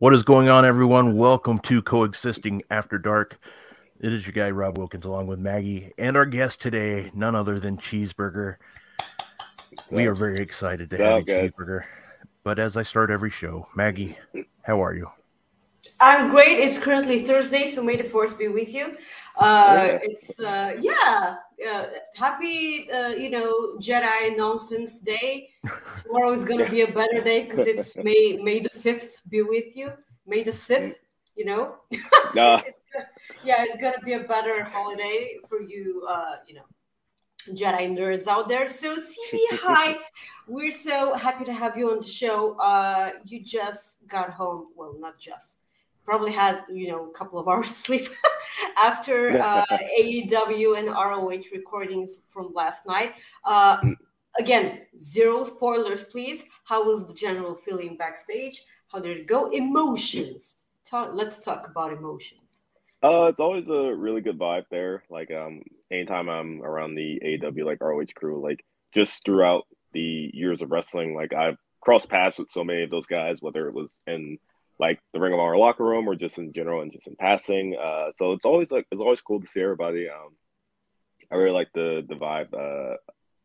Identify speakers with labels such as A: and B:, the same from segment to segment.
A: What is going on, everyone? Welcome to Coexisting After Dark. It is your guy, Rob Wilkins, along with Maggie, and our guest today, none other than Cheeseburger. We are very excited to have you, Cheeseburger. But as I start every show, Maggie, how are you?
B: I'm great. It's currently Thursday, so may the force be with you. Uh, it's uh, yeah, uh, happy uh, you know Jedi nonsense day. Tomorrow is gonna be a better day because it's May May the fifth be with you. May the sixth, you know.
C: Nah.
B: It's yeah, it's gonna be a better holiday for you. Uh, you know. Jedi nerds out there. So CB, hi. We're so happy to have you on the show. Uh, you just got home. Well, not just. Probably had you know a couple of hours sleep after uh, AEW and ROH recordings from last night. Uh, again, zero spoilers, please. How was the general feeling backstage? How did it go? Emotions. Talk, let's talk about emotions.
C: Uh, it's always a really good vibe there. Like, um, anytime I'm around the AEW, like ROH crew, like just throughout the years of wrestling, like I've crossed paths with so many of those guys, whether it was in like the Ring of Honor locker room or just in general and just in passing. Uh, so it's always like it's always cool to see everybody. Um, I really like the the vibe uh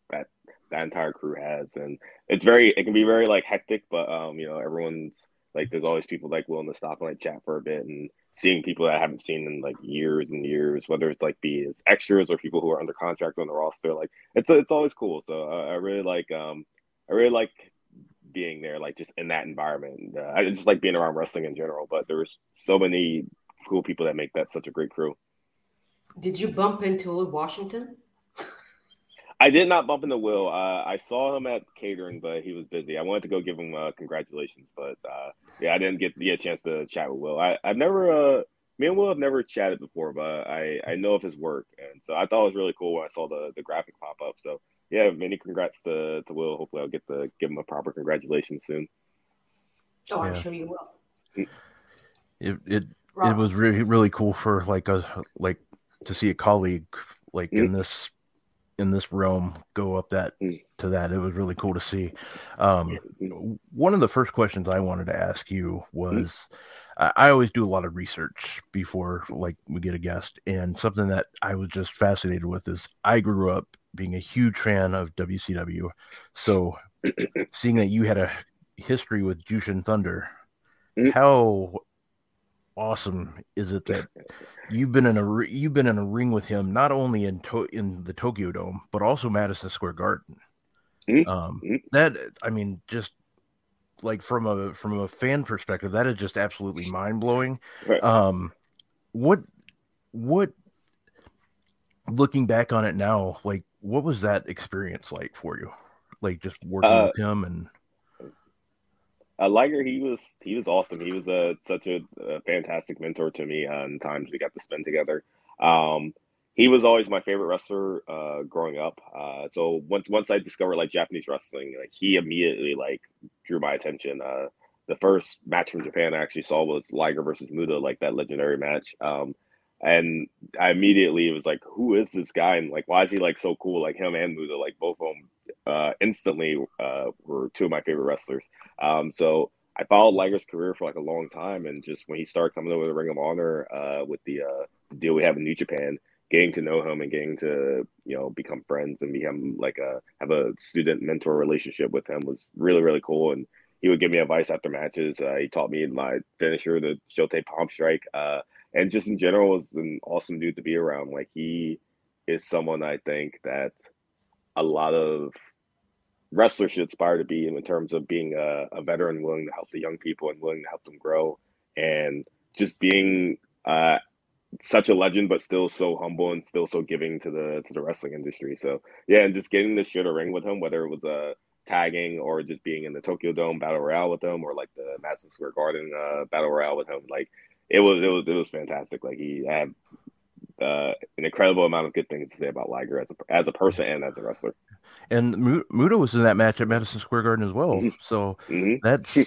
C: that that entire crew has, and it's very it can be very like hectic, but um, you know, everyone's like there's always people like willing to stop and like chat for a bit and seeing people that I haven't seen in like years and years, whether it's like be as extras or people who are under contract on the roster. Like it's it's always cool. So uh, I really like um I really like being there, like just in that environment. Uh, I just like being around wrestling in general. But there's so many cool people that make that such a great crew.
B: Did you bump into Will Washington?
C: I did not bump into Will. Uh, I saw him at catering, but he was busy. I wanted to go give him uh, congratulations, but uh, yeah, I didn't get, get a chance to chat with Will. I, I've never, uh, me and Will have never chatted before, but I, I know of his work, and so I thought it was really cool when I saw the, the graphic pop up. So yeah, many congrats to, to Will. Hopefully, I'll get to give him a proper congratulations soon.
B: Oh, I'm
A: Yeah.
B: sure you will.
A: It it it was really really cool for like a like to see a colleague like in this in this realm go up that
C: Mm.
A: to that. It was really cool to see. Um, one of the first questions I wanted to ask you was I, I always do a lot of research before like we get a guest, and something that I was just fascinated with is I grew up being a huge fan of WCW. So seeing that you had a history with Jushin Thunder,
C: Mm.
A: how awesome is it that you've been in a you've been in a ring with him not only in to- in the Tokyo Dome but also Madison Square Garden.
C: Mm.
A: Um,
C: Mm.
A: that I mean, just like from a from a fan perspective, that is just absolutely mind blowing.
C: Right.
A: Um, what what looking back on it now, like what was that experience like for you? Like just working
C: Uh,
A: with him and
C: Uh, Liger, he was he was awesome. He was a such a, a fantastic mentor to me on times we got to spend together. Um, he was always my favorite wrestler uh, growing up. Uh, so once once I discovered like Japanese wrestling, like he immediately like drew my attention. Uh, the first match from Japan I actually saw was Liger versus Muta, like that legendary match. Um, and I immediately was like, "Who is this guy?" And like, why is he like so cool? Like him and Muta, like both of them, uh, instantly uh, were two of my favorite wrestlers. Um, so I followed Liger's career for like a long time, and just when he started coming over the Ring of Honor uh, with the uh, deal we have in New Japan, getting to know him and getting to you know become friends and become like a have a student mentor relationship with him was really really cool and he would give me advice after matches uh, he taught me my finisher the Shotei palm strike uh, and just in general was an awesome dude to be around like he is someone i think that a lot of wrestlers should aspire to be in terms of being a, a veteran willing to help the young people and willing to help them grow and just being uh, such a legend, but still so humble and still so giving to the to the wrestling industry. So yeah, and just getting to share a ring with him, whether it was a uh, tagging or just being in the Tokyo Dome battle royale with him, or like the Madison Square Garden uh, battle royale with him, like it was it was it was fantastic. Like he had uh, an incredible amount of good things to say about Liger as a as a person and as a wrestler.
A: And Muta was in that match at Madison Square Garden as well. Mm-hmm. So mm-hmm. that's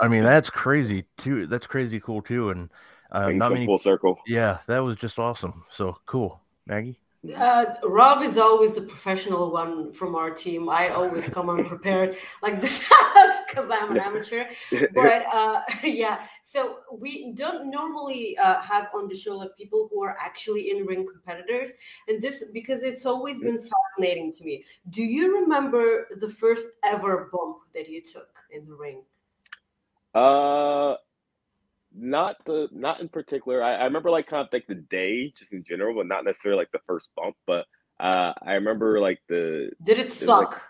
A: I mean that's crazy too. That's crazy cool too. And
C: uh, not many, full circle.
A: Yeah, that was just awesome. So cool, Maggie.
B: Uh, Rob is always the professional one from our team. I always come unprepared like this because I'm an amateur. But uh, yeah, so we don't normally uh, have on the show like people who are actually in ring competitors, and this because it's always been fascinating to me. Do you remember the first ever bump that you took in the ring?
C: Uh, not the not in particular. I, I remember like kind of like the day just in general, but not necessarily like the first bump. But uh I remember like the
B: Did it suck?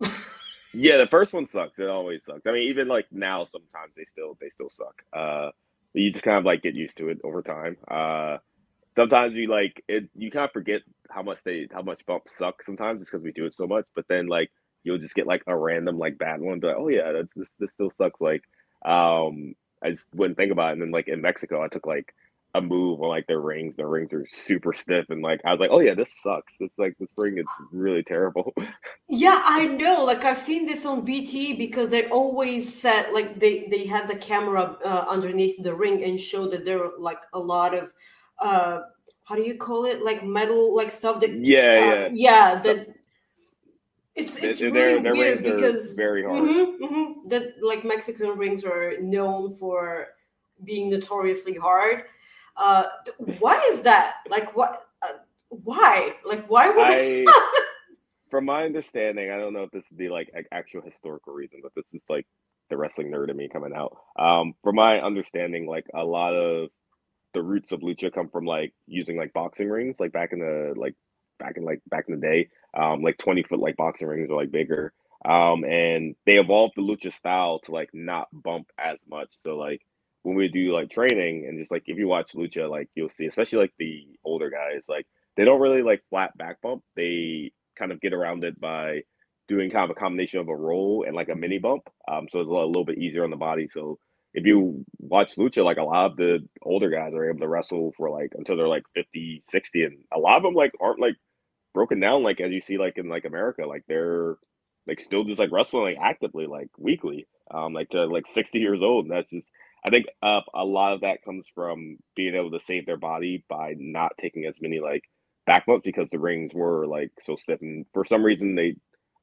C: Like, yeah, the first one sucks. It always sucks. I mean, even like now sometimes they still they still suck. Uh you just kind of like get used to it over time. Uh sometimes you like it you kind of forget how much they how much bumps suck sometimes just because we do it so much. But then like you'll just get like a random like bad one, but oh yeah, that's this this still sucks like um I just wouldn't think about it. And then like in Mexico, I took like a move on like their rings. Their rings are super stiff, and like I was like, oh yeah, this sucks. This like this ring is really terrible.
B: Yeah, I know. Like I've seen this on BT because they always said like they they had the camera uh, underneath the ring and showed that there were like a lot of uh how do you call it like metal like stuff that
C: yeah uh, yeah
B: yeah that it's it's really their, weird because very hard. Mm-hmm, mm-hmm, that like Mexican rings are known for being notoriously hard. Uh, why is that? Like what? Uh, why? Like why would?
C: I, from my understanding, I don't know if this is the like actual historical reason, but this is like the wrestling nerd in me coming out. Um, from my understanding, like a lot of the roots of lucha come from like using like boxing rings, like back in the like back in like back in the day um, like 20 foot like boxing rings are like bigger. Um, and they evolved the lucha style to like not bump as much. So like when we do like training and just like if you watch lucha, like you'll see, especially like the older guys, like they don't really like flat back bump. They kind of get around it by doing kind of a combination of a roll and like a mini bump. Um, so it's a little bit easier on the body. So if you watch lucha, like a lot of the older guys are able to wrestle for like until they're like 50, 60, and a lot of them like aren't like broken down like as you see like in like America, like they're like still just like wrestling like actively like weekly, um, like to like sixty years old. And that's just I think uh, a lot of that comes from being able to save their body by not taking as many like back bumps because the rings were like so stiff, and for some reason they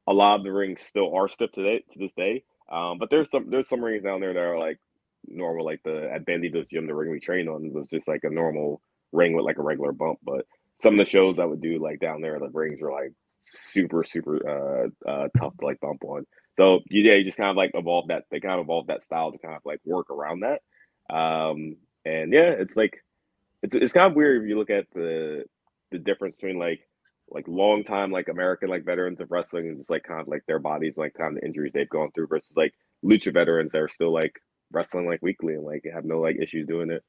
C: a lot of the rings still are stiff today to this day. Um, but there's some there's some rings down there that are like normal, like the at Bandido's gym, the ring we trained on was just like a normal ring with like a regular bump. But some of the shows I would do like down there, the rings are like super super uh, uh tough to like bump on. So yeah, you just kind of like evolve that. They kind of evolved that style to kind of like work around that. Um, and yeah, it's like it's it's kind of weird if you look at the the difference between like like long time like American like veterans of wrestling and just like kind of like their bodies like kind of the injuries they've gone through versus like lucha veterans that are still like wrestling like weekly and like have no like issues doing it.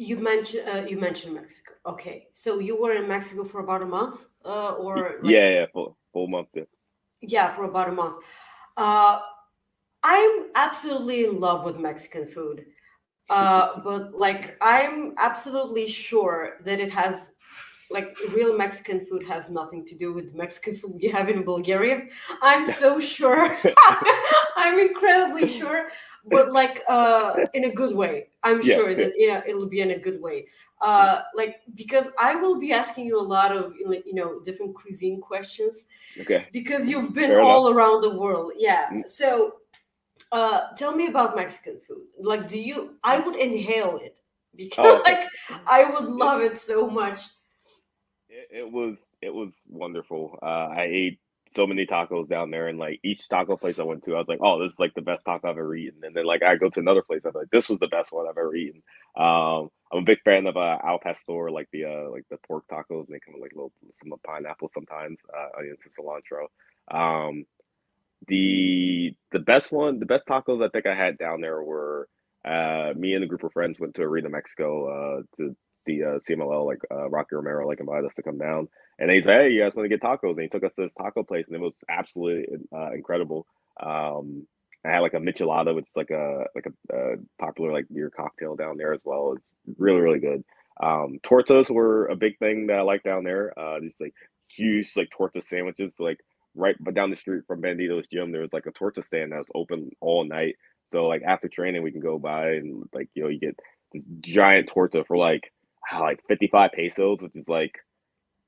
B: You mentioned uh, you mentioned Mexico. Okay, so you were in Mexico for about a month, uh, or
C: like, yeah, yeah, full full month. Yeah.
B: yeah, for about a month. Uh, I'm absolutely in love with Mexican food. Uh, but like I'm absolutely sure that it has like real Mexican food has nothing to do with Mexican food you have in Bulgaria. I'm so sure. I'm incredibly sure, but like uh, in a good way. I'm yeah, sure that you know it'll be in a good way. Uh, like because I will be asking you a lot of you know different cuisine questions.
C: Okay.
B: Because you've been Fair all enough. around the world. Yeah. Mm. So uh, tell me about Mexican food. Like, do you? I would inhale it because oh, okay. like I would love it so much
C: it, was it was wonderful. Uh, I ate so many tacos down there, and like each taco place I went to, I was like, "Oh, this is like the best taco I've ever eaten." And then like I go to another place, I'm like, "This was the best one I've ever eaten." Um, I'm a big fan of uh, Al Pastor, like the uh, like the pork tacos, and they come with like little some pineapple sometimes, uh, onions and cilantro. Um, the the best one, the best tacos I think I had down there were uh, me and a group of friends went to Arena Mexico uh, to the uh, CMLL, like uh, Rocky Romero, like invited us to come down, and he said, "Hey, you guys want to get tacos?" And he took us to this taco place, and it was absolutely uh, incredible. Um, I had like a michelada, which is like a like a, a popular like beer cocktail down there as well. It's really really good. Um, tortas were a big thing that I like down there. Uh, just like huge like torta sandwiches, like right but down the street from Bandido's gym, there was like a torta stand that was open all night. So like after training, we can go by and like you know you get this giant torta for like like 55 pesos, which is like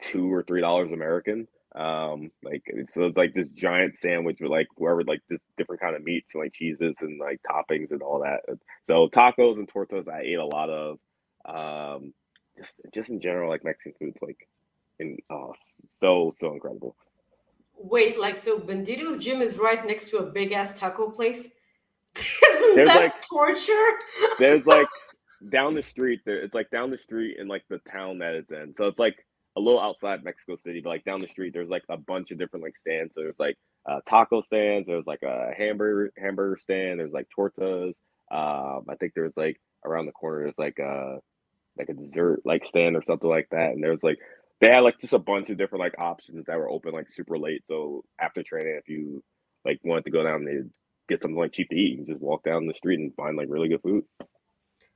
C: two or three dollars American. Um, like so it's like this giant sandwich with like wherever like this different kind of meats and like cheeses and like toppings and all that. So tacos and tortas I ate a lot of. Um, just just in general, like Mexican food's like in oh so so incredible.
B: Wait, like so Bandido Gym is right next to a big ass taco place? Isn't there's that like torture?
C: There's like down the street there it's like down the street in like the town that it's in. So it's like a little outside mexico city but like down the street there's like a bunch of different like stands. So there's like uh, taco stands there's like a hamburger hamburger stand there's like tortas um i think there's like around the corner there's like a like a dessert like stand or something like that and there's like they had like just a bunch of different like options that were open like super late. So after training if you like wanted to go down and get something like cheap to eat you just walk down the street and find like really good food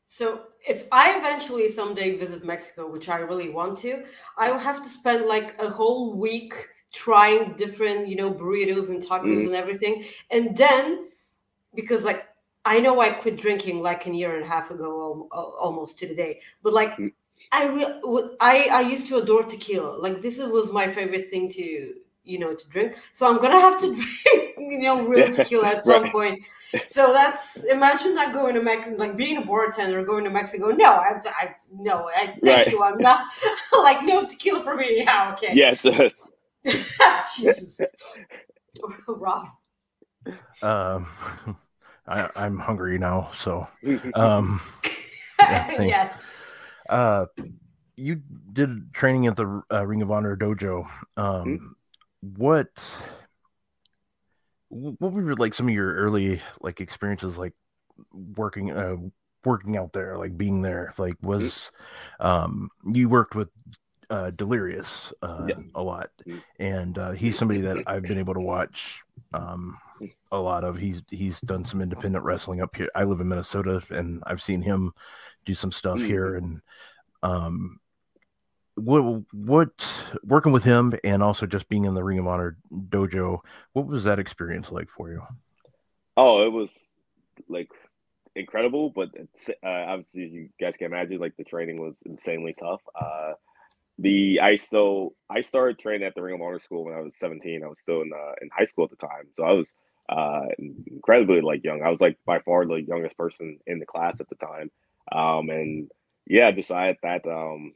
B: so if I eventually someday visit Mexico, which I really want to, I will have to spend like a whole week trying different, you know, burritos and tacos mm-hmm. and everything. And then because like I know I quit drinking like a year and a half ago almost to the day, but like mm-hmm. I re- I I used to adore tequila. Like this was my favorite thing to you know to drink so i'm gonna have to drink you know real tequila at some right. point. So that's imagine not going to mexico like being a bartender going to mexico. No i, I no i thank right. you. I'm not like no tequila for me. Yeah okay.
C: Yes.
B: Jesus. Rob.
A: Um I, i'm hungry now so um yeah, yes. Uh you did training at the uh, Ring of Honor dojo. Um, mm-hmm. what what were like some of your early like experiences like working uh working out there like being there like mm-hmm. was um you worked with uh delirious uh yeah. a lot mm-hmm. and uh he's somebody that i've been able to watch um a lot of he's he's done some independent wrestling up here i live in minnesota and i've seen him do some stuff mm-hmm. here and um what what working with him and also just being in the Ring of Honor dojo, what was that experience like for you?
C: Oh, it was like incredible, but uh, obviously you guys can imagine like the training was insanely tough. Uh, the I so I started training at the Ring of Honor school when I was 17. I was still in uh, in high school at the time, so I was uh, incredibly like young. I was like by far the youngest person in the class at the time, um, and yeah, decided that um,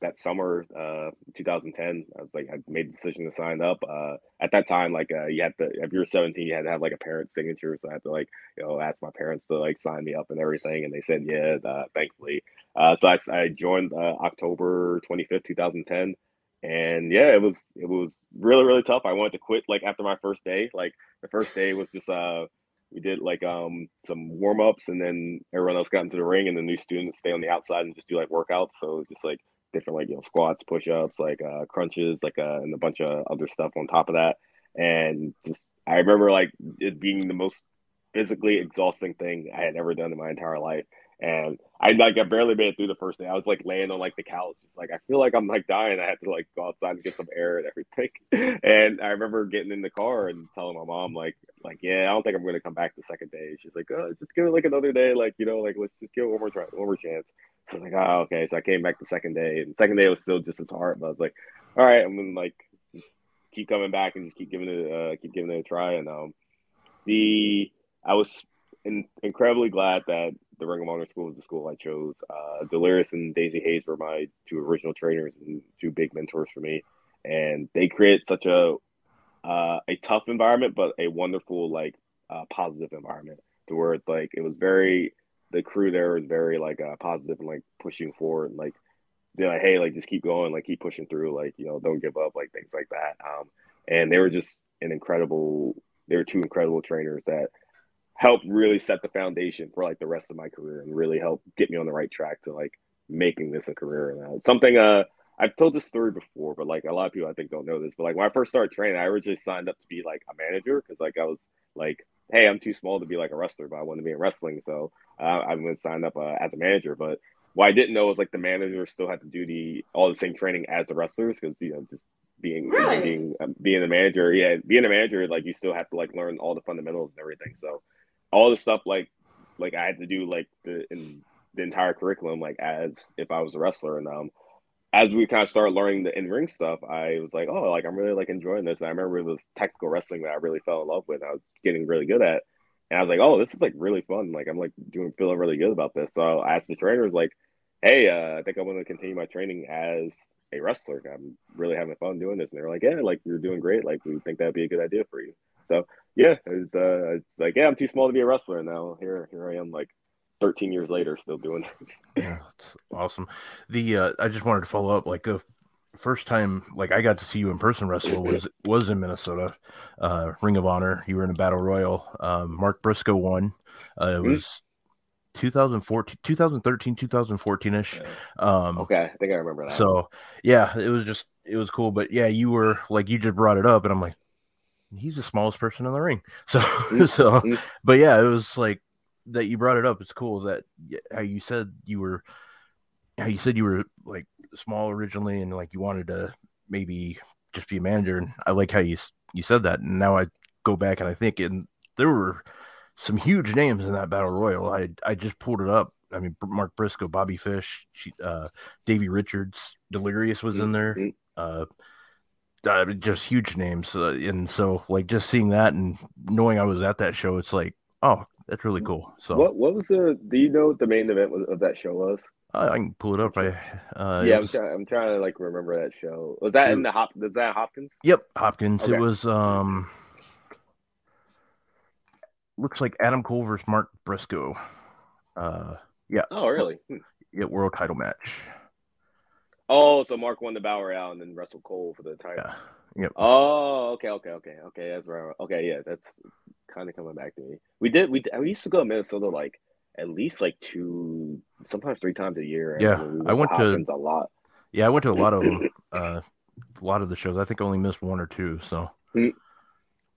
C: that summer, uh, 2010, I was like, I made the decision to sign up. Uh, at that time, like, uh, you had to, if you were 17, you had to have like a parent signature. So I had to like, you know, ask my parents to like sign me up and everything. And they said, yeah, uh, thankfully. Uh, so I, I joined uh, October 25th, 2010. And yeah, it was, it was really, really tough. I wanted to quit like after my first day. Like the first day was just, uh, we did like um some warm ups and then everyone else got into the ring and the new students stay on the outside and just do like workouts. So it was just like different like you know squats, push ups, like uh, crunches, like uh, and a bunch of other stuff on top of that. And just I remember like it being the most physically exhausting thing I had ever done in my entire life. And I like I barely made it through the first day. I was like laying on like the couch, just like I feel like I'm like dying. I had to like go outside and get some air and everything. And I remember getting in the car and telling my mom like like yeah, I don't think I'm gonna come back the second day. She's like, oh, just give it like another day, like you know, like let's just give it one more try, one more chance. So I was like, oh okay. So I came back the second day, and the second day was still just as hard. But I was like, all right, I'm gonna like keep coming back and just keep giving it uh, keep giving it a try. And um, the I was in, incredibly glad that the Ring of Honor school was the school I chose. Uh, Delirious and Daizee Haze were my two original trainers and two big mentors for me, and they create such a uh, a tough environment, but a wonderful like uh, positive environment. To where it's like it was very the crew there was very like uh, positive and like pushing forward and like they're like hey like just keep going like keep pushing through like you know don't give up like things like that. Um, and they were just an incredible. They were two incredible trainers that helped really set the foundation for like the rest of my career and really help get me on the right track to like making this a career. And uh, something uh I've told this story before, but like a lot of people I think don't know this. But like when I first started training, I originally signed up to be like a manager because like I was like, hey, I'm too small to be like a wrestler, but I want to be in wrestling, so uh, I'm going to sign up uh, as a manager. But what I didn't know was like the manager still had to do the all the same training as the wrestlers because you know just being
B: Really?
C: being um, being a manager, yeah, being a manager like you still have to like learn all the fundamentals and everything. So all the stuff like like I had to do like the in the entire curriculum like as if I was a wrestler and um as we kind of started learning the in ring stuff, I was like, oh, like I'm really like enjoying this. And I remember was technical wrestling that I really fell in love with. I was getting really good at, and I was like, oh, this is like really fun. Like I'm like doing feeling really good about this. So I asked the trainers like, hey, uh, I think I want to continue my training as a wrestler. I'm really having fun doing this. And they were like, yeah, like you're doing great. Like we think that'd be a good idea for you. So yeah, uh, it's like yeah, I'm too small to be a wrestler now. Here, here I am, like 13 years later, still doing this.
A: Yeah, that's awesome. The uh, I just wanted to follow up. Like the first time, like I got to see you in person wrestle was was in Minnesota, uh, Ring of Honor. You were in a battle royal. Um, Mark Briscoe won. Uh, it
C: Mhm.
A: was 2014, 2013, 2014 ish. Um,
C: Okay, I think I remember that.
A: So yeah, it was just it was cool. But yeah, you were like you just brought it up, and I'm like, he's the smallest person in the ring. So so,
C: mm.
A: but yeah, it was like that you brought it up. It's cool that how you said you were how you said you were like small originally, and like you wanted to maybe just be a manager. And I like how you you said that. And now I go back and I think, and there were some huge names in that battle royal. I I just pulled it up. I mean, Mark Briscoe, Bobby Fish, she, uh, Davey Richards, Delirious was in there.
C: Mhm.
A: Uh, uh, just huge names, uh, and so like just seeing that and knowing I was at that show, it's like, oh, that's really cool. So
C: what what was the? Do you know what the main event of that show was?
A: uh, I can pull it up. I uh, it
C: yeah, I'm
A: was-
C: trying. I'm trying to like remember that show. Was that in the Hop? Was that Hopkins?
A: Yep, Hopkins.
C: Okay.
A: It was um looks like Adam Cole versus Mark Briscoe. Uh yeah.
C: Oh, really? Hmm.
A: yeah, world title match.
C: Oh, so Mark won the Battle Royale and then wrestled Cole for the title.
A: Yeah. Yep.
C: Oh, okay, okay, okay, okay. That's right. Okay, yeah, that's kind of coming back to me. We did. We we used to go to Minnesota like at least like two, sometimes three times a year.
A: Yeah,
C: we
A: I went to-
C: a lot.
A: Yeah, I went to a lot of them. Uh a lot of the shows. I think I only missed one or two, so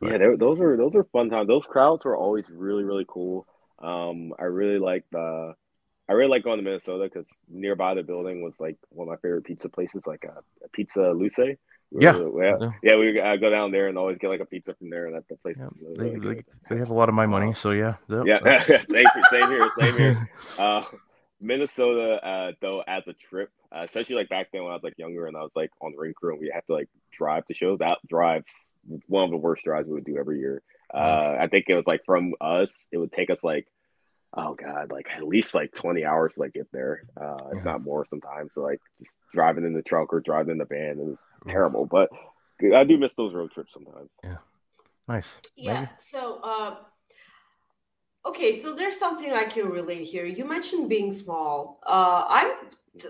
C: Yeah, those are those are fun times. Those crowds were always really really cool. Um, I really like the, I really like going to Minnesota because nearby the building was like one of my favorite pizza places, like a, a Pizza Luce.
A: Yeah.
C: yeah,
A: Yeah.
C: yeah. We uh, go down there and always get like a pizza from there, and that the place.
A: Yeah,
C: really,
A: they, they, they have a lot of my money, so yeah. Yep,
C: Yeah, same, same here, same here. Uh, Minnesota, uh, though, as a trip, uh, especially like back then when I was like younger and I was like on the ring crew and we had to like drive to shows. That drives one of the worst drives we would do every year. Uh, I think it was like from us, it would take us like, oh god, like at least like twenty hours to like get there, uh, if not more sometimes. So like just driving in the truck or driving in the van, is terrible. But I do miss those road trips sometimes.
A: Yeah, nice.
B: Yeah.
A: Maybe.
B: So, uh, okay. So there's something I can relate here. You mentioned being small. Uh, I'm.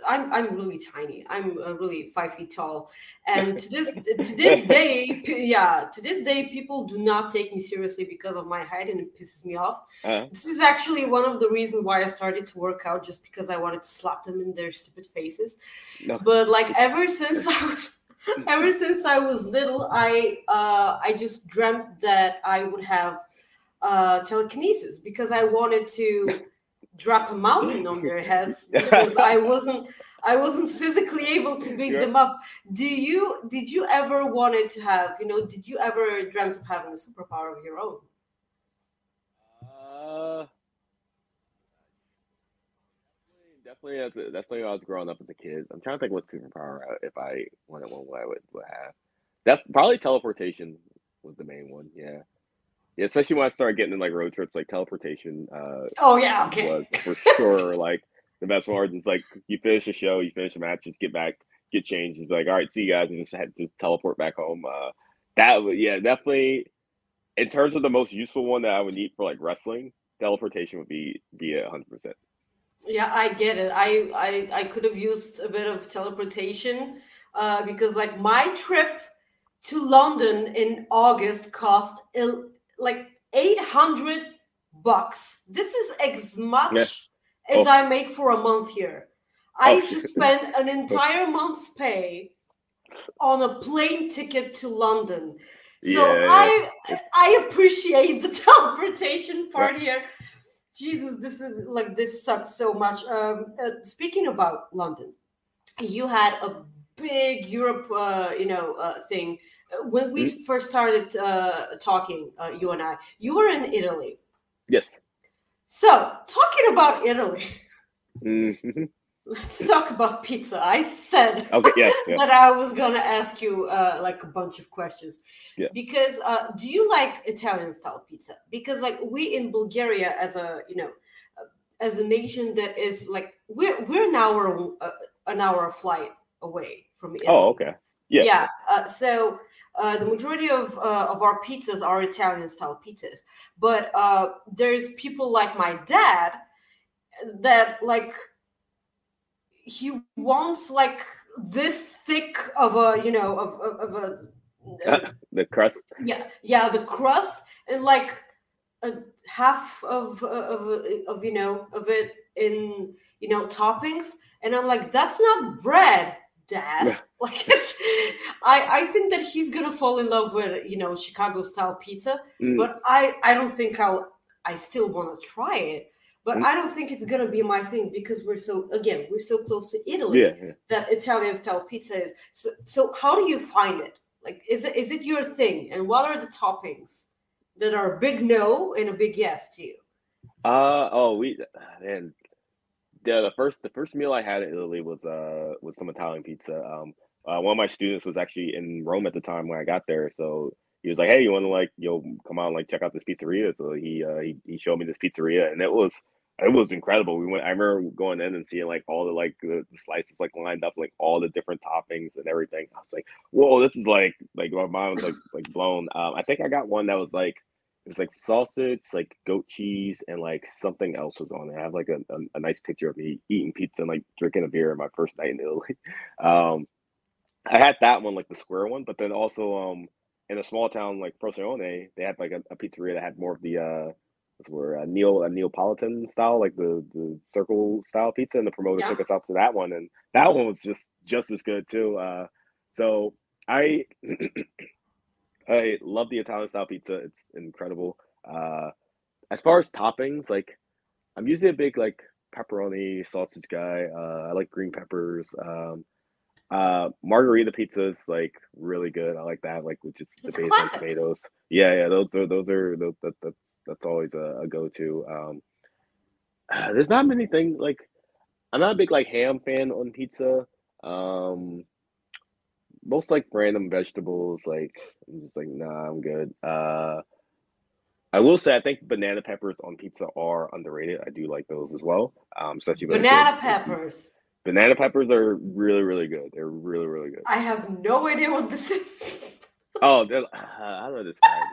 B: I'm I'm really tiny. I'm uh, really five feet tall, and to this to this day, yeah, to this day, people do not take me seriously because of my height, and it pisses me off.
C: Uh,
B: This is actually one of the reasons why I started to work out, just because I wanted to slap them in their stupid faces.
C: no.
B: But like ever since I was, ever since I was little, I uh, I just dreamt that I would have uh, telekinesis because I wanted to drop a mountain on their heads because I wasn't I wasn't physically able to beat yeah. them up. Do you did you ever wanted to have you know did you ever dreamt of having a superpower of your own?
C: Uh, definitely as a, definitely when I was growing up as a kid. I'm trying to think what superpower if I wanted one what I would, would have. That probably teleportation was the main one. Yeah. Yeah, especially when I started getting in like road trips, like teleportation. Uh,
B: oh yeah, okay.
C: Was for sure like the best margins. Like you finish a show, you finish a match, just get back, get changed. It's like, all right, see you guys, and just had to teleport back home. Uh, that would yeah, definitely. In terms of the most useful one that I would need for like wrestling, teleportation would be be a hundred percent.
B: Yeah, I get it. I I I could have used a bit of teleportation uh, because like my trip to London in August cost like 800 bucks. This is as much yeah. as oh. I make for a month here. I oh. just spent an entire month's pay on a plane ticket to London. So yeah. I I appreciate the teleportation part yeah. here. Jesus, this is like this sucks so much. Um, uh, speaking about London, you had a big Europe, uh, you know, uh, thing when we mm-hmm. first started uh, talking, uh, you and I, you were in Italy.
C: Yes.
B: So, talking about Italy,
C: mm-hmm.
B: let's talk about pizza. I said
C: okay, yeah, yeah.
B: that I was gonna ask you uh, like a bunch of questions.
C: Yeah.
B: Because uh, do you like Italian style pizza? Because like we in Bulgaria, as a you know, uh, as a nation that is like we're we're an hour uh, an hour flight away from Italy.
C: Oh, okay. Yeah.
B: Yeah. Uh, so uh, the majority of uh, of our pizzas are Italian style pizzas, but uh, there's people like my dad that like he wants like this thick of a you know of of, of
C: a the crust.
B: Yeah, yeah, the crust and like a half of of of you know of it in you know toppings, and I'm like, that's not bread dad. Like it's, I I think that he's gonna fall in love with you know Chicago style pizza, mm. but I I don't think I'll I still want to try it, but mm. I don't think it's gonna be my thing because we're so again we're so close to Italy
C: yeah, yeah.
B: that Italian style pizza is. So so how do you find it? Like is it is it your thing? And what are the toppings that are a big no and a big yes to you?
C: Uh oh we and yeah, the first the first meal I had in Italy was uh was some Italian pizza. Um, uh, one of my students was actually in Rome at the time when I got there, so he was like, "Hey, you want to like know come out and like check out this pizzeria?" So he uh, he he showed me this pizzeria, and it was it was incredible. We went. I remember going in and seeing like all the like the, slices like lined up, like all the different toppings and everything. I was like, "Whoa, this is like like my mind was like like blown." Um, I think I got one that was like it was like sausage, like goat cheese, and like something else was on there. I have like a, a, a, nice picture of me eating pizza and like drinking a beer my first night in Italy. Um, I had that one, like the square one, but then also um, in a small town like Frosinone, they had like a, a pizzeria that had more of the uh, were a neo a Neapolitan style, like the the circle style pizza, and the promoter yeah. took us out to that one, and that one was just just as good too. Uh, so I I love the Italian style pizza. It's incredible. Uh, as far as toppings, like I'm usually a big like pepperoni sausage guy. Uh, I like green peppers. Um, uh, margherita pizza is like really good. I like that, like with just the base on tomatoes. Yeah, yeah, those are those are those, that, that's that's always a, a go to. Um, uh, there's not many things like I'm not a big like ham fan on pizza. Um, most like random vegetables. Like I'm just like, nah, I'm good. Uh, I will say I think banana peppers on pizza are underrated. I do like those as well. Um, especially
B: banana peppers.
C: Banana peppers are really, really good. They're really, really good.
B: I have no idea what this is.
C: oh, they're, uh, I don't know describe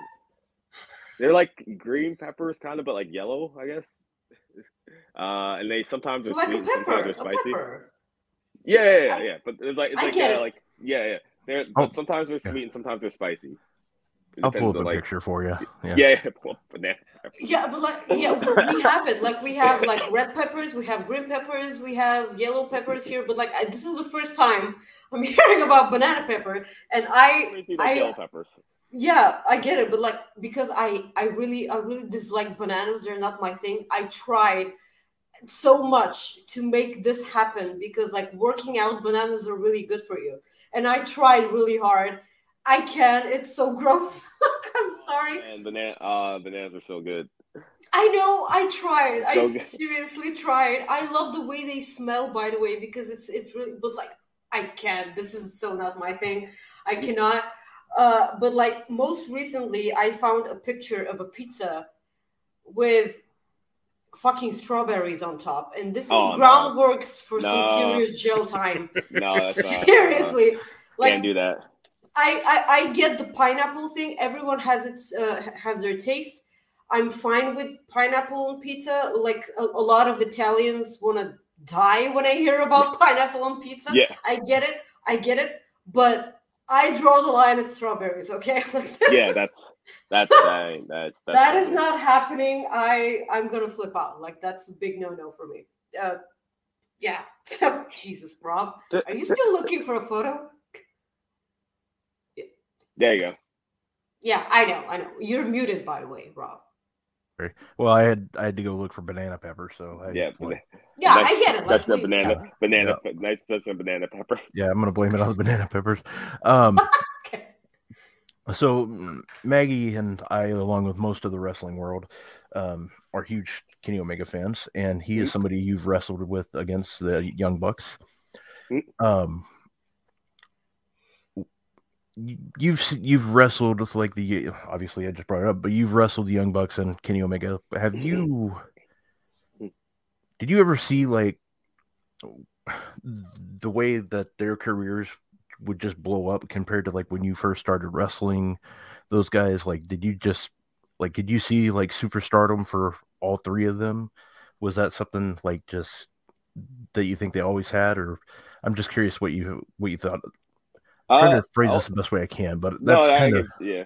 C: They're like green peppers, kind of, but like yellow, I guess. Uh, and they sometimes so are like sweet, sometimes they're spicy. Yeah, yeah, yeah, yeah. But it's like it's like yeah, like yeah, yeah. They're oh, sometimes they're sweet and sometimes they're spicy.
A: I'll pull up a like, picture for you.
C: Yeah, yeah, yeah pull up banana.
B: Yeah, but like yeah, we have it. Like we have like red peppers, we have green peppers, we have yellow peppers here. But like I, this is the first time I'm hearing about banana pepper, and I
C: I yellow peppers.
B: Yeah, I get it, but like because I I really I really dislike bananas. They're not my thing. I tried so much to make this happen because like working out bananas are really good for you and i tried really hard i can't. It's so gross. I'm sorry.
C: And banana uh bananas are so good.
B: I know. I tried. So i good. seriously tried. I love the way they smell by the way because it's it's really but like i can't. This is so not my thing. I cannot. Uh but like most recently i found a picture of a pizza with fucking strawberries on top, and this is oh, groundworks no. for no. some serious jail time.
C: no,
B: seriously,
C: not, uh, like, can't do that.
B: I, I I get the pineapple thing. Everyone has its uh, has their taste. I'm fine with pineapple on pizza. Like a, a lot of Italians want to die when I hear about pineapple on pizza.
C: Yeah.
B: I get it. I get it. But I draw the line at strawberries. Okay.
C: yeah, that's that's uh, that's, that's
B: that is not happening. I I'm gonna flip out. Like that's a big no no for me. Uh, yeah. Jesus, Rob, are you still looking for a photo?
C: Yeah. There you go.
B: Yeah, I know, I know. You're muted, by the way, Rob.
A: Well, I had I had to go look for banana pepper, so I,
C: yeah,
B: yeah, nice, I get it.
C: Like, that's banana, yeah. banana, yeah. nice touch of banana pepper.
A: Yeah, I'm gonna blame it on the banana peppers. Um, okay. So Maggie and I, along with most of the wrestling world, um, are huge Kenny Omega fans, and he mm-hmm. is somebody you've wrestled with against the Young Bucks. Mm-hmm. Um, you've you've wrestled with like the obviously I just brought it up, but you've wrestled the Young Bucks and Kenny Omega. Have mm-hmm. you? Did you ever see like the way that their careers would just blow up compared to like when you first started wrestling those guys like did you just like did you see like superstardom for all three of them was that something like just that you think they always had or i'm just curious what you what you thought i'm trying uh, to phrase this the best way i can but that's no, kind of
C: yeah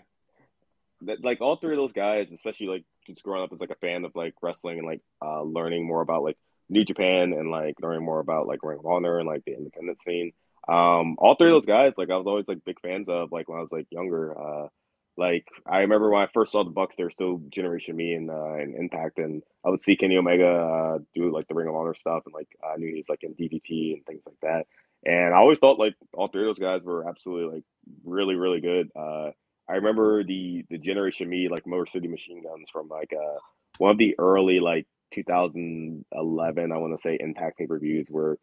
C: that, like all three of those guys especially like just growing up as like a fan of like wrestling and like uh learning more about like new japan and like learning more about like ring of honor and like the independent scene um, all three of those guys, like I was always like big fans of, like when I was like younger. Uh, like I remember when I first saw the Bucks, they were still Generation Me and uh, and Impact, and I would see Kenny Omega uh, do like the Ring of Honor stuff, and like I knew he's like in DDT and things like that. And I always thought like all three of those guys were absolutely like really really good. Uh, I remember the the Generation Me like Motor City Machine Guns from like uh one of the early like 2011 I want to say Impact pay per views where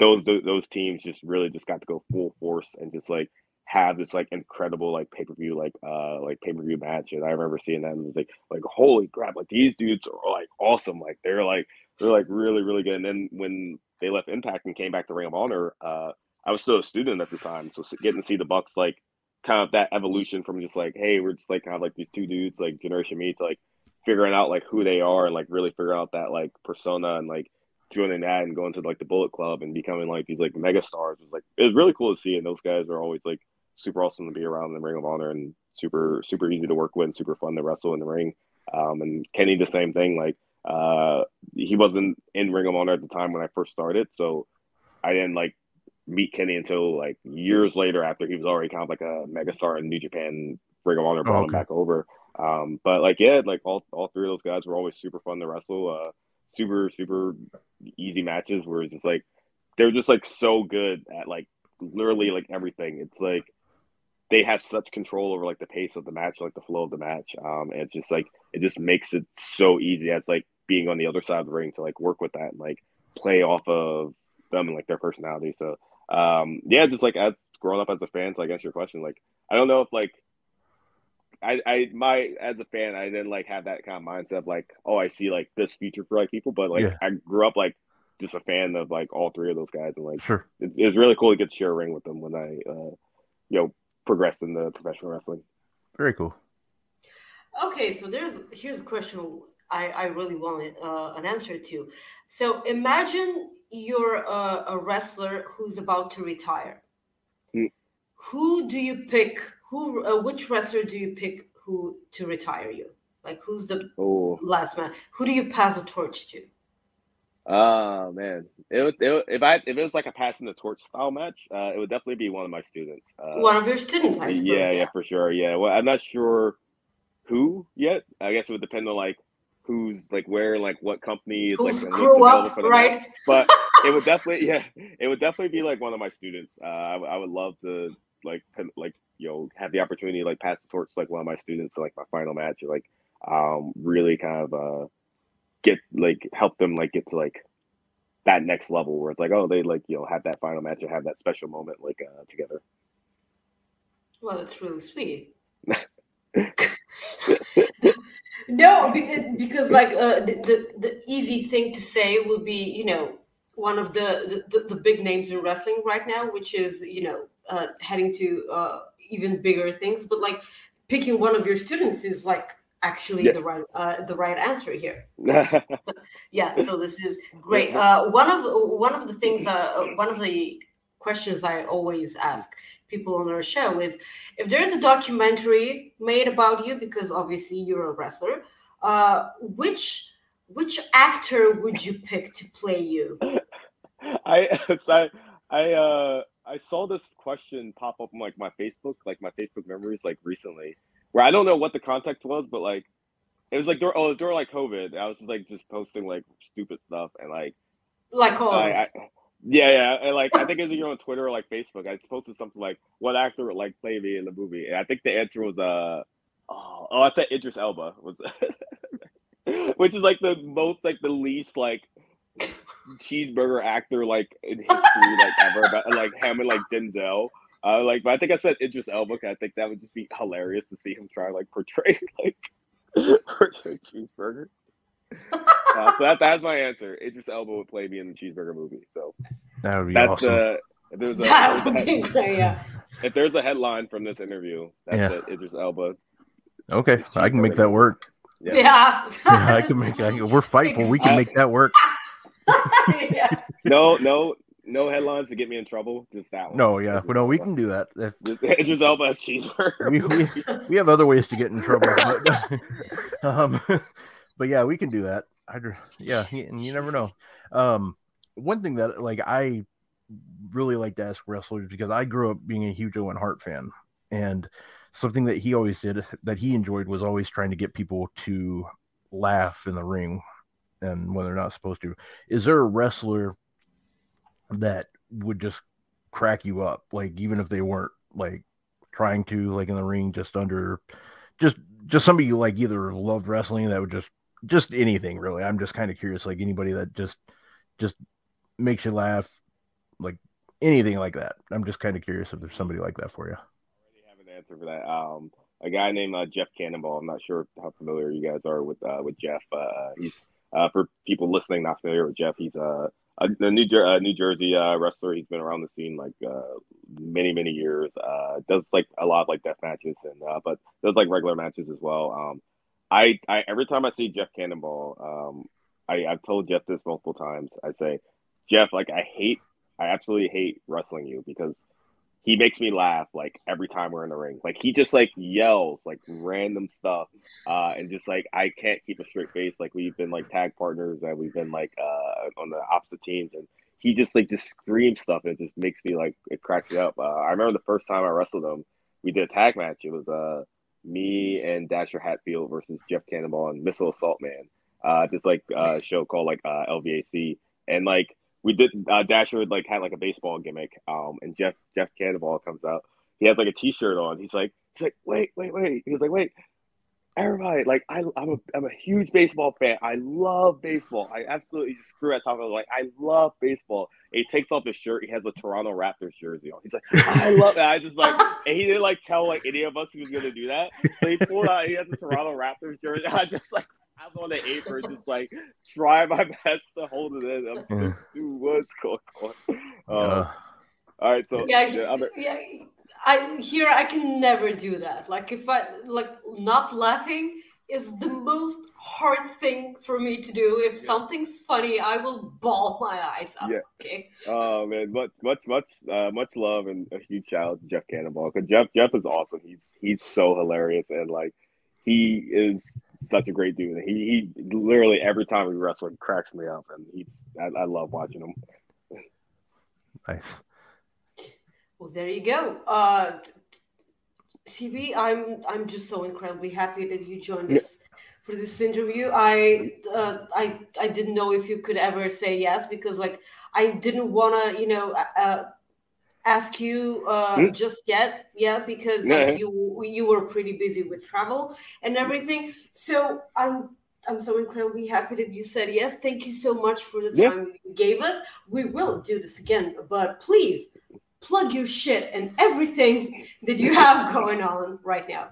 C: those those teams just really just got to go full force and just like have this like incredible like pay per view like uh like pay per view match. And I remember seeing that and was like like holy crap, like these dudes are like awesome. Like they're like they're like really really good. And then when they left Impact and came back to Ring of Honor, uh, I was still a student at the time, so getting to see the Bucks like kind of that evolution from just like hey we're just like kind of like these two dudes like Generation Me to like figuring out like who they are and like really figure out that like persona and like joining that and going to like the Bullet Club and becoming like these like mega stars was like it was really cool to see. And those guys are always like super awesome to be around in the Ring of Honor and super super easy to work with and super fun to wrestle in the ring. Um, and Kenny the same thing. Like uh, he wasn't in Ring of Honor at the time when I first started, so I didn't like meet Kenny until like years later after he was already kind of like a megastar in New Japan. Ring of Honor brought oh, okay. him back over. Um, but like yeah, like all all three of those guys were always super fun to wrestle. Uh, super super easy matches where it's just like they're just like so good at like literally like everything. It's like they have such control over like the pace of the match, like the flow of the match. Um, and it's just like it just makes it so easy. It's like being on the other side of the ring to like work with that and like play off of them and like their personality. So um, yeah, just like as growing up as a fan, to like answer your question, like I don't know if like I, I my as a fan, I didn't like have that kind of mindset of like, oh, I see like this future for like people, but like yeah. I grew up like just a fan of like all three of those guys, and like
A: sure,
C: it, it was really cool to get to share a ring with them when I, uh, you know, progressed in the professional wrestling.
A: Very cool.
B: Okay, so there's here's a question I I really wanted uh, an answer to. So imagine you're a, a wrestler who's about to retire. Mm. Who do you pick who uh, which wrestler do you pick who to retire you? Like who's the oh. last man? Who do you pass the torch to?
C: Oh man, it it if I if it was like a passing the torch style match, uh, it would definitely be one of my students. Uh,
B: one of your students, I suppose.
C: yeah,
B: Yeah,
C: yeah, for sure. Yeah, well, I'm not sure who yet. I guess it would depend on like who's like where, like what company is
B: Who
C: like
B: screw up, right?
C: But it would definitely, yeah, it would definitely be like one of my students. Uh, I, would- I would love to like like you know have the opportunity to like pass the torch to like one of my students to like my final match or like um really kind of uh get like help them like get to like that next level where it's like oh they like you know have that final match or have that special moment like uh together.
B: Well, it's really sweet. no, because, because like uh, the, the the easy thing to say would be you know one of the the, the big names in wrestling right now, which is you know uh, heading to uh, even bigger things. But like picking one of your students is like actually
C: Yeah.
B: the right uh, the right answer here. Yeah, so this is great. Uh, one of one of the things, uh, one of the questions I always ask people on our show is if there's a documentary made about you, because obviously you're a wrestler, uh, which which actor would you pick to play you?
C: I I I uh I saw this question pop up on like my Facebook, like my Facebook memories, like recently, where I don't know what the context was, but like it was like during, oh, it was during like COVID. I was like just posting like stupid stuff and like
B: Like
C: I. I, yeah, yeah, and like I think it was either on Twitter or like Facebook. I posted something like what actor would like play me in the movie, and I think the answer was uh oh, oh I said Idris Elba was, which is like the most like the least like cheeseburger actor like in history like ever, but like him and like Denzel. Uh, like, but I think I said Idris Elba. 'cause I think that would just be hilarious to see him try like portray like portray cheeseburger. Uh, so that, that's my answer. Idris Elba would play me in the cheeseburger movie. So
A: That would be
C: that's
A: awesome.
C: uh, if there's a,
B: that
C: if
B: would be great. Yeah.
C: if there's a headline from this interview, that's
A: Yeah.
C: it. Idris Elba.
A: okay, I can make that work.
C: Yeah.
B: Yeah.
A: Yeah, I can make. I can, we're fightful. We can make that work.
B: yeah.
C: No, no, no headlines to get me in trouble. Just that one.
A: No, yeah,
C: Idris
A: well, no, we can do that. If,
C: Just Idris Elba as cheeseburger.
A: we, we, we have other ways to get in trouble, but, um, but yeah, we can do that. I yeah, and you never know. Um, one thing that like I really like to ask wrestlers because I grew up being a huge Owen Hart fan, and something that he always did that he enjoyed was always trying to get people to laugh in the ring, and when they're not supposed to. Is there a wrestler that would just crack you up, like even if they weren't like trying to like in the ring, just under, just just somebody you like either loved wrestling that would just just anything really. I'm just kind of curious, like anybody that just just makes you laugh, like anything like that. I'm just kind of curious if there's somebody like that for you.
C: already have an answer for that. Um, a guy named uh, Jeff Cannonball. I'm not sure how familiar you guys are with uh, with Jeff. Uh, he's uh, for people listening not familiar with Jeff. He's uh, a, a New Jer- New Jersey uh, wrestler. He's been around the scene like many many years. Does like a lot of like death matches and but does like regular matches as well. Um, I, I every time I see Jeff Cannonball, um, I, I've told Jeff this multiple times. I say, Jeff, like I hate, I absolutely hate wrestling you because he makes me laugh like every time we're in the ring. Like he just like yells like random stuff, uh, and just like I can't keep a straight face. Like we've been like tag partners and we've been like uh on the opposite teams, and he just like just screams stuff and it just makes me like it cracks me up. Uh, I remember the first time I wrestled him, we did a tag match. It was uh me and Dasher Hatfield versus Jeff Cannonball and Missile Assault Man. Uh, this like uh show called like uh LVAC, and like we did uh, Dasher like had like a baseball gimmick. Um, and Jeff Jeff Cannonball comes out. He has like a T-shirt on. He's like he's like wait wait wait. He's like wait. Everybody, like I, I'm a, I'm a huge baseball fan. I love baseball. I absolutely just screw at top. I like, I love baseball. And he takes off his shirt. He has a Toronto Raptors jersey on. He's like, I love that. I just like, and he didn't like tell like any of us he was gonna do that. So he pulled out. He has a Toronto Raptors jersey. I just like, I'm on the apron, just like try my best to hold it in. I'm just dude, what's going on? Uh,
A: Uh,
C: all right, so
B: yeah,
C: the other,
B: yeah. I here I can never do that. Like if I like not laughing is the most hard thing for me to do. If something's funny, I will bawl my eyes out.
C: Yeah.
B: Okay.
C: Oh man, much much much uh, much love and a huge shout out to Jeff Cannonball because Jeff Jeff is awesome. He's he's so hilarious and like he is such a great dude. He he literally every time we wrestle he cracks me up, and he I, I love watching him.
A: Nice.
B: Well, there you go. Uh, CB, I'm I'm just so incredibly happy that you joined us for this interview. I uh, I I didn't know if you could ever say yes because like I didn't want to you know uh, ask you uh, mm. just yet, yeah, because yeah. like you you were pretty busy with travel and everything. So I'm I'm so incredibly happy that you said yes. Thank you so much for the time yeah. you gave us. We will do this again, but please plug your shit and everything that you have going on right now.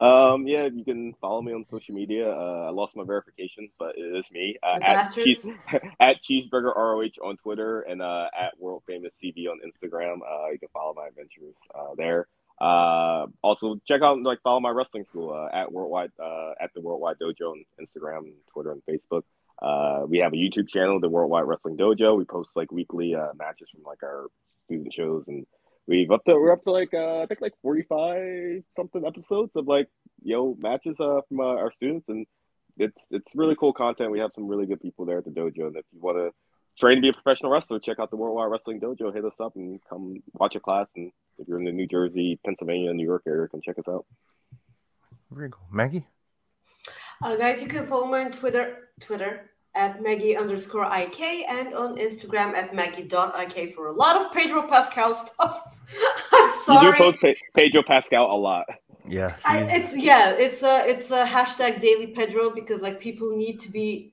C: Um, yeah, you can follow me on social media. Uh, I lost my verification, but it is me uh, at, cheese, at Cheeseburger ROH on Twitter and uh, at World Famous TV on Instagram. Uh, you can follow my adventures uh, there. Uh, also check out like follow my wrestling school uh, at Worldwide uh, at the Worldwide Dojo on Instagram, Twitter, and Facebook. Uh, we have a YouTube channel, the Worldwide Wrestling Dojo. We post like weekly uh, matches from like our student shows, and we've up to we're up to like uh, I think like forty five something episodes of like you know matches uh, from uh, our students, and it's it's really cool content. We have some really good people there at the dojo, and if you want to train to be a professional wrestler, check out the Worldwide Wrestling Dojo. Hit us up and come watch a class. And if you're in the New Jersey, Pennsylvania, New York area, come check us out.
A: Very cool, Maggie.
B: Uh, guys, you can follow me on Twitter. Twitter at Maggie underscore IK and on Instagram at Maggie.ik for a lot of Pedro Pascal stuff. I'm sorry.
C: You do post Pe- Pedro Pascal a lot.
A: Yeah.
B: I, it's yeah, it's a it's a hashtag daily Pedro because like people need to be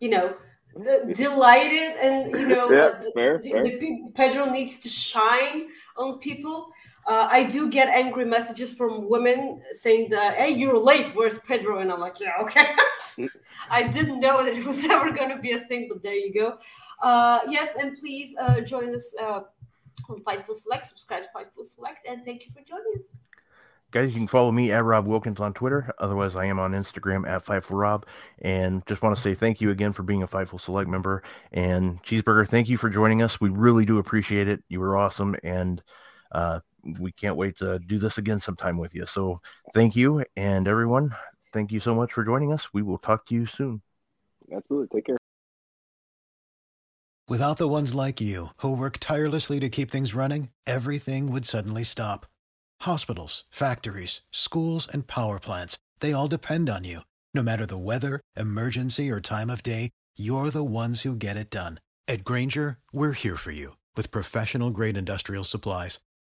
B: you know delighted and you know
C: yeah, fair,
B: the,
C: fair.
B: the, Pedro needs to shine on people uh, I do get angry messages from women saying that, "Hey, you're late. Where's Pedro?" And I'm like, "Yeah, okay." I didn't know that it was ever going to be a thing, but there you go. Uh, yes, and please uh, join us uh, on Fightful Select. Subscribe to Fightful Select, and thank you for joining us.
A: Guys, you can follow me at Rob Wilkins on Twitter. Otherwise, I am on Instagram at Fightful Rob. And just want to say thank you again for being a Fightful Select member. And Cheeseburger, thank you for joining us. We really do appreciate it. You were awesome. And uh, we can't wait to do this again sometime with you. So thank you. And everyone, thank you so much for joining us. We will talk to you soon.
C: Absolutely. Take care.
D: Without the ones like you who work tirelessly to keep things running, everything would suddenly stop. Hospitals, factories, schools, and power plants, they all depend on you. No matter the weather, emergency, or time of day, you're the ones who get it done. At Grainger, we're here for you with professional grade industrial supplies.